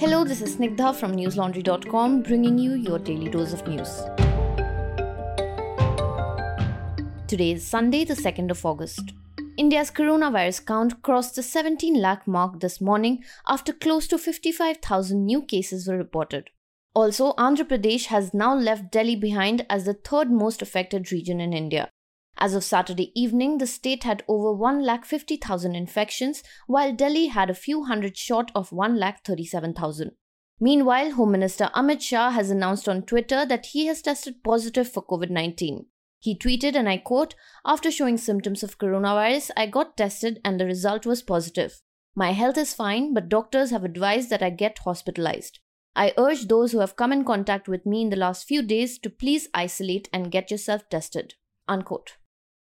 Hello, this is Snigdha from newslaundry.com bringing you your daily dose of news. Today is Sunday, the 2nd of August. India's coronavirus count crossed the 17 lakh mark this morning after close to 55,000 new cases were reported. Also, Andhra Pradesh has now left Delhi behind as the third most affected region in India. As of Saturday evening, the state had over 1,50,000 infections, while Delhi had a few hundred short of 1,37,000. Meanwhile, Home Minister Amit Shah has announced on Twitter that he has tested positive for COVID 19. He tweeted, and I quote, After showing symptoms of coronavirus, I got tested and the result was positive. My health is fine, but doctors have advised that I get hospitalized. I urge those who have come in contact with me in the last few days to please isolate and get yourself tested. Unquote.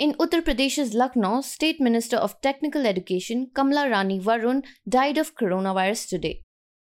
In Uttar Pradesh's Lucknow, State Minister of Technical Education Kamla Rani Varun died of coronavirus today.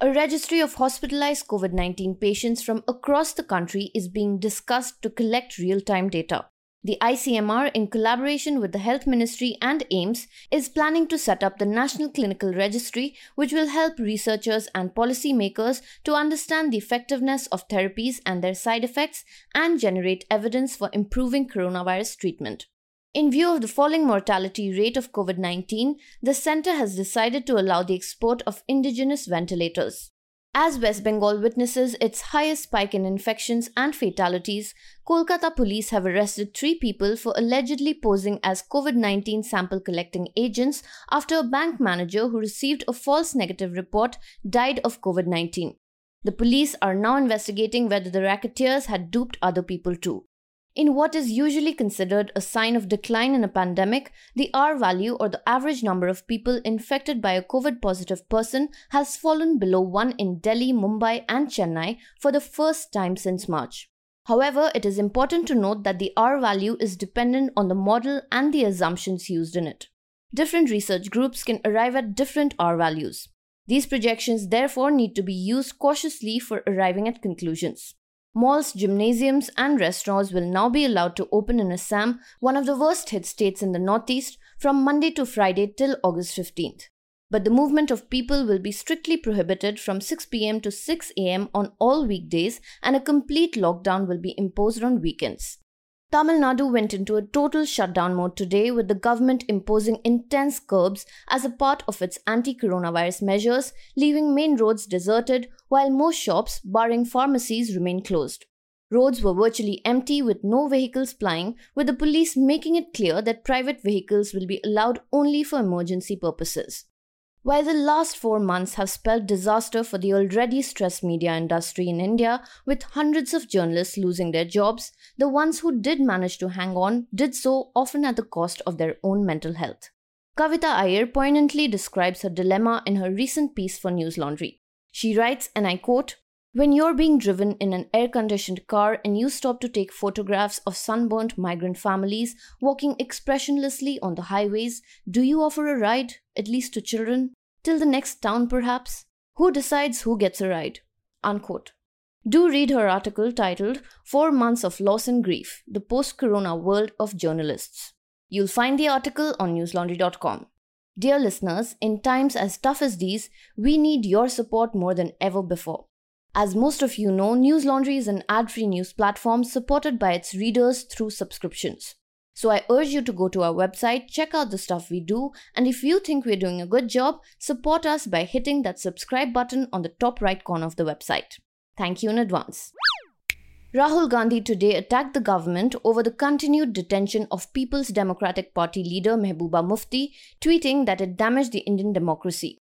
A registry of hospitalized COVID 19 patients from across the country is being discussed to collect real time data. The ICMR, in collaboration with the Health Ministry and AIIMS, is planning to set up the National Clinical Registry, which will help researchers and policymakers to understand the effectiveness of therapies and their side effects and generate evidence for improving coronavirus treatment. In view of the falling mortality rate of COVID 19, the center has decided to allow the export of indigenous ventilators. As West Bengal witnesses its highest spike in infections and fatalities, Kolkata police have arrested three people for allegedly posing as COVID 19 sample collecting agents after a bank manager who received a false negative report died of COVID 19. The police are now investigating whether the racketeers had duped other people too. In what is usually considered a sign of decline in a pandemic, the R value or the average number of people infected by a COVID positive person has fallen below 1 in Delhi, Mumbai, and Chennai for the first time since March. However, it is important to note that the R value is dependent on the model and the assumptions used in it. Different research groups can arrive at different R values. These projections therefore need to be used cautiously for arriving at conclusions. Malls, gymnasiums, and restaurants will now be allowed to open in Assam, one of the worst hit states in the Northeast, from Monday to Friday till August 15th. But the movement of people will be strictly prohibited from 6 pm to 6 am on all weekdays, and a complete lockdown will be imposed on weekends. Tamil Nadu went into a total shutdown mode today with the government imposing intense curbs as a part of its anti coronavirus measures, leaving main roads deserted while most shops, barring pharmacies, remain closed. Roads were virtually empty with no vehicles plying, with the police making it clear that private vehicles will be allowed only for emergency purposes. While the last four months have spelled disaster for the already stressed media industry in India, with hundreds of journalists losing their jobs, the ones who did manage to hang on did so often at the cost of their own mental health. Kavita Iyer poignantly describes her dilemma in her recent piece for News Laundry. She writes, and I quote, when you're being driven in an air conditioned car and you stop to take photographs of sunburnt migrant families walking expressionlessly on the highways, do you offer a ride, at least to children? Till the next town, perhaps? Who decides who gets a ride? Unquote. Do read her article titled Four Months of Loss and Grief The Post Corona World of Journalists. You'll find the article on newslaundry.com. Dear listeners, in times as tough as these, we need your support more than ever before. As most of you know, News Laundry is an ad free news platform supported by its readers through subscriptions. So I urge you to go to our website, check out the stuff we do, and if you think we're doing a good job, support us by hitting that subscribe button on the top right corner of the website. Thank you in advance. Rahul Gandhi today attacked the government over the continued detention of People's Democratic Party leader Mehbooba Mufti, tweeting that it damaged the Indian democracy.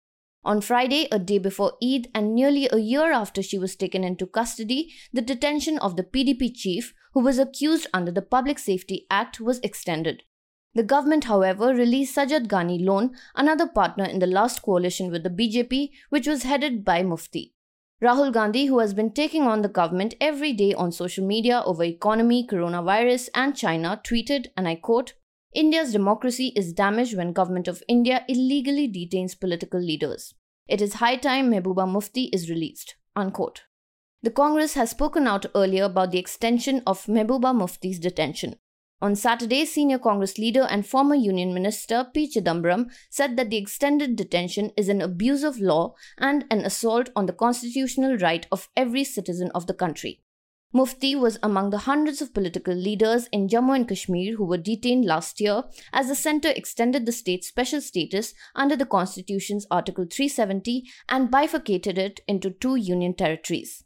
On Friday, a day before Eid and nearly a year after she was taken into custody, the detention of the PDP chief, who was accused under the Public Safety Act, was extended. The government, however, released Sajjad Ghani Lone, another partner in the last coalition with the BJP, which was headed by Mufti. Rahul Gandhi, who has been taking on the government every day on social media over economy, coronavirus, and China, tweeted, and I quote, India's democracy is damaged when government of India illegally detains political leaders. It is high time Mehbooba Mufti is released. Unquote. The Congress has spoken out earlier about the extension of Mehbooba Mufti's detention. On Saturday, senior Congress leader and former Union Minister P. Chidambaram said that the extended detention is an abuse of law and an assault on the constitutional right of every citizen of the country. Mufti was among the hundreds of political leaders in Jammu and Kashmir who were detained last year as the centre extended the state's special status under the constitution's Article 370 and bifurcated it into two union territories.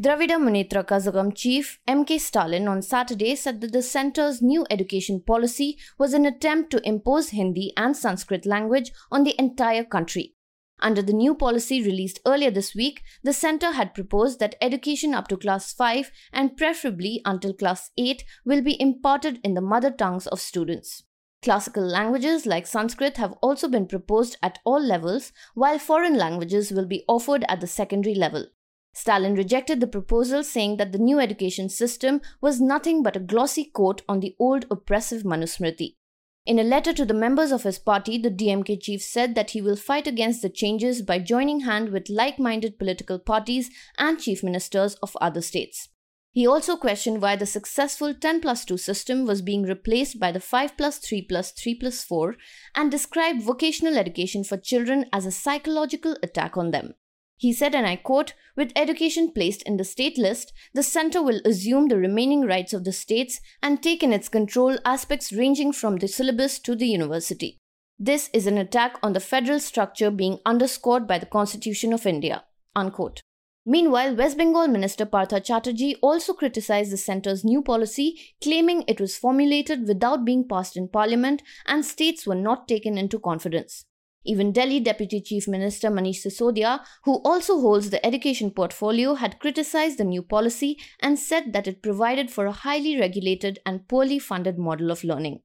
Dravida Munnetra Kazhagam chief M.K. Stalin on Saturday said that the centre's new education policy was an attempt to impose Hindi and Sanskrit language on the entire country. Under the new policy released earlier this week, the centre had proposed that education up to class 5 and preferably until class 8 will be imparted in the mother tongues of students. Classical languages like Sanskrit have also been proposed at all levels, while foreign languages will be offered at the secondary level. Stalin rejected the proposal, saying that the new education system was nothing but a glossy coat on the old oppressive Manusmriti. In a letter to the members of his party, the DMK chief said that he will fight against the changes by joining hand with like minded political parties and chief ministers of other states. He also questioned why the successful 10 plus 2 system was being replaced by the 5 plus 3 plus 3 plus 4 and described vocational education for children as a psychological attack on them. He said, and I quote, with education placed in the state list, the center will assume the remaining rights of the states and take in its control aspects ranging from the syllabus to the university. This is an attack on the federal structure being underscored by the Constitution of India. Unquote. Meanwhile, West Bengal Minister Partha Chatterjee also criticized the centre's new policy, claiming it was formulated without being passed in parliament and states were not taken into confidence. Even Delhi Deputy Chief Minister Manish Sisodia, who also holds the education portfolio, had criticized the new policy and said that it provided for a highly regulated and poorly funded model of learning.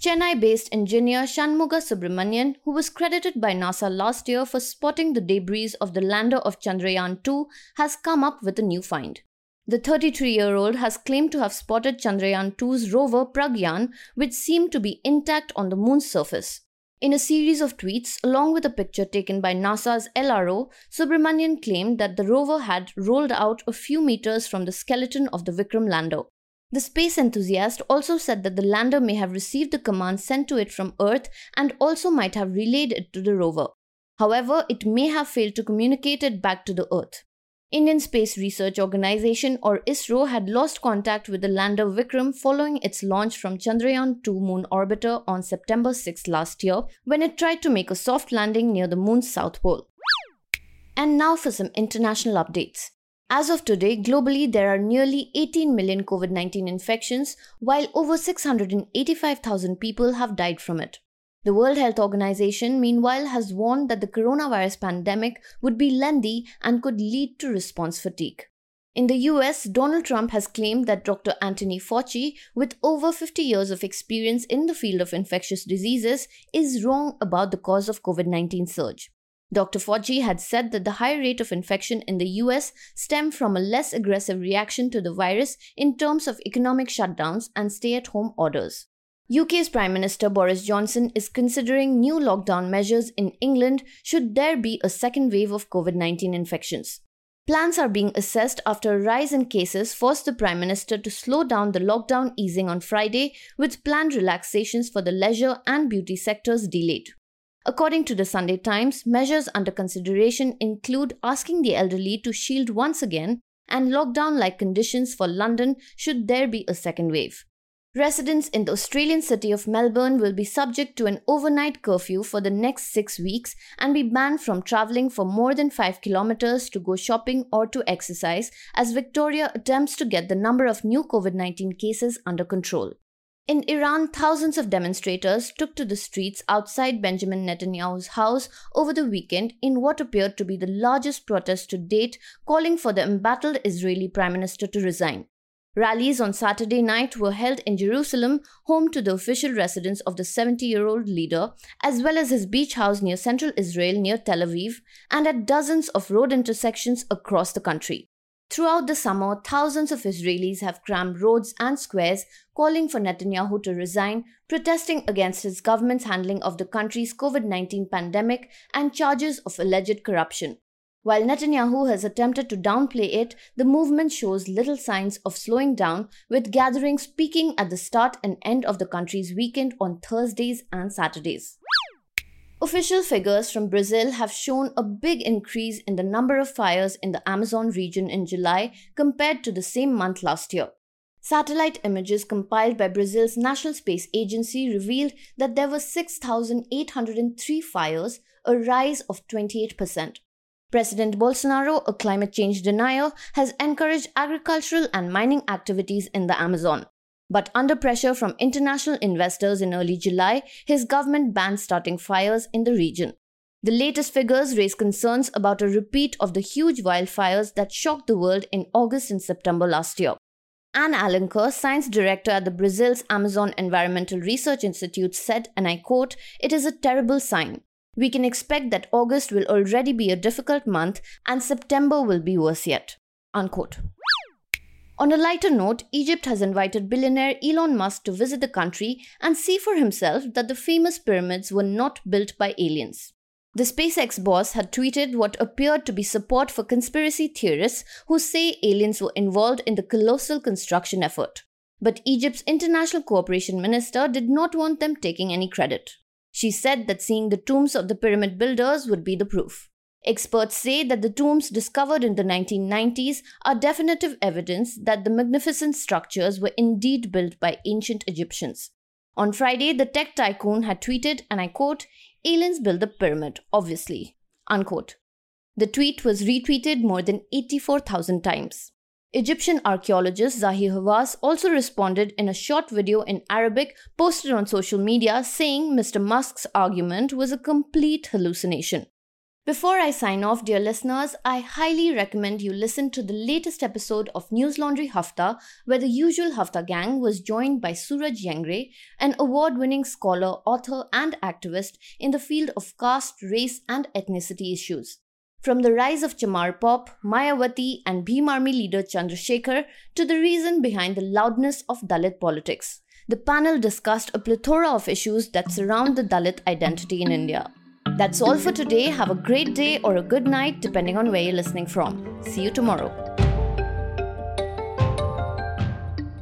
Chennai based engineer Shanmuga Subramanian, who was credited by NASA last year for spotting the debris of the lander of Chandrayaan 2, has come up with a new find. The 33 year old has claimed to have spotted Chandrayaan 2's rover Pragyan, which seemed to be intact on the moon's surface. In a series of tweets, along with a picture taken by NASA's LRO, Subramanian claimed that the rover had rolled out a few meters from the skeleton of the Vikram lander. The space enthusiast also said that the lander may have received the command sent to it from Earth and also might have relayed it to the rover. However, it may have failed to communicate it back to the Earth. Indian Space Research Organization or ISRO had lost contact with the lander Vikram following its launch from Chandrayaan 2 moon orbiter on September 6 last year when it tried to make a soft landing near the moon's south pole. And now for some international updates. As of today, globally there are nearly 18 million COVID 19 infections, while over 685,000 people have died from it. The World Health Organization, meanwhile, has warned that the coronavirus pandemic would be lengthy and could lead to response fatigue. In the US, Donald Trump has claimed that Dr. Anthony Fauci, with over 50 years of experience in the field of infectious diseases, is wrong about the cause of COVID 19 surge. Dr. Fauci had said that the high rate of infection in the US stemmed from a less aggressive reaction to the virus in terms of economic shutdowns and stay at home orders. UK's Prime Minister Boris Johnson is considering new lockdown measures in England should there be a second wave of COVID 19 infections. Plans are being assessed after a rise in cases forced the Prime Minister to slow down the lockdown easing on Friday, with planned relaxations for the leisure and beauty sectors delayed. According to the Sunday Times, measures under consideration include asking the elderly to shield once again and lockdown like conditions for London should there be a second wave. Residents in the Australian city of Melbourne will be subject to an overnight curfew for the next six weeks and be banned from travelling for more than 5 kilometres to go shopping or to exercise as Victoria attempts to get the number of new COVID 19 cases under control. In Iran, thousands of demonstrators took to the streets outside Benjamin Netanyahu's house over the weekend in what appeared to be the largest protest to date, calling for the embattled Israeli Prime Minister to resign. Rallies on Saturday night were held in Jerusalem, home to the official residence of the 70 year old leader, as well as his beach house near central Israel near Tel Aviv, and at dozens of road intersections across the country. Throughout the summer, thousands of Israelis have crammed roads and squares calling for Netanyahu to resign, protesting against his government's handling of the country's COVID 19 pandemic and charges of alleged corruption. While Netanyahu has attempted to downplay it, the movement shows little signs of slowing down, with gatherings peaking at the start and end of the country's weekend on Thursdays and Saturdays. Official figures from Brazil have shown a big increase in the number of fires in the Amazon region in July compared to the same month last year. Satellite images compiled by Brazil's National Space Agency revealed that there were 6,803 fires, a rise of 28%. President Bolsonaro, a climate change denier, has encouraged agricultural and mining activities in the Amazon. But under pressure from international investors in early July, his government banned starting fires in the region. The latest figures raise concerns about a repeat of the huge wildfires that shocked the world in August and September last year. Ane Alencar, science director at the Brazil's Amazon Environmental Research Institute, said, and I quote, It is a terrible sign. We can expect that August will already be a difficult month and September will be worse yet. Unquote. On a lighter note, Egypt has invited billionaire Elon Musk to visit the country and see for himself that the famous pyramids were not built by aliens. The SpaceX boss had tweeted what appeared to be support for conspiracy theorists who say aliens were involved in the colossal construction effort. But Egypt's international cooperation minister did not want them taking any credit. She said that seeing the tombs of the pyramid builders would be the proof. Experts say that the tombs discovered in the 1990s are definitive evidence that the magnificent structures were indeed built by ancient Egyptians. On Friday, the tech tycoon had tweeted, and I quote, Aliens built the pyramid, obviously. Unquote. The tweet was retweeted more than 84,000 times. Egyptian archaeologist Zahi Hawass also responded in a short video in Arabic posted on social media saying Mr. Musk's argument was a complete hallucination. Before I sign off, dear listeners, I highly recommend you listen to the latest episode of News Laundry Hafta, where the usual Hafta gang was joined by Suraj Yengde, an award winning scholar, author, and activist in the field of caste, race, and ethnicity issues. From the rise of Chamar Pop, Mayawati, and Bhim Army leader Chandrasekhar to the reason behind the loudness of Dalit politics, the panel discussed a plethora of issues that surround the Dalit identity in India. That's all for today. Have a great day or a good night, depending on where you're listening from. See you tomorrow.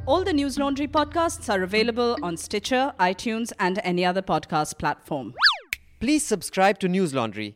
All the News Laundry podcasts are available on Stitcher, iTunes, and any other podcast platform. Please subscribe to News Laundry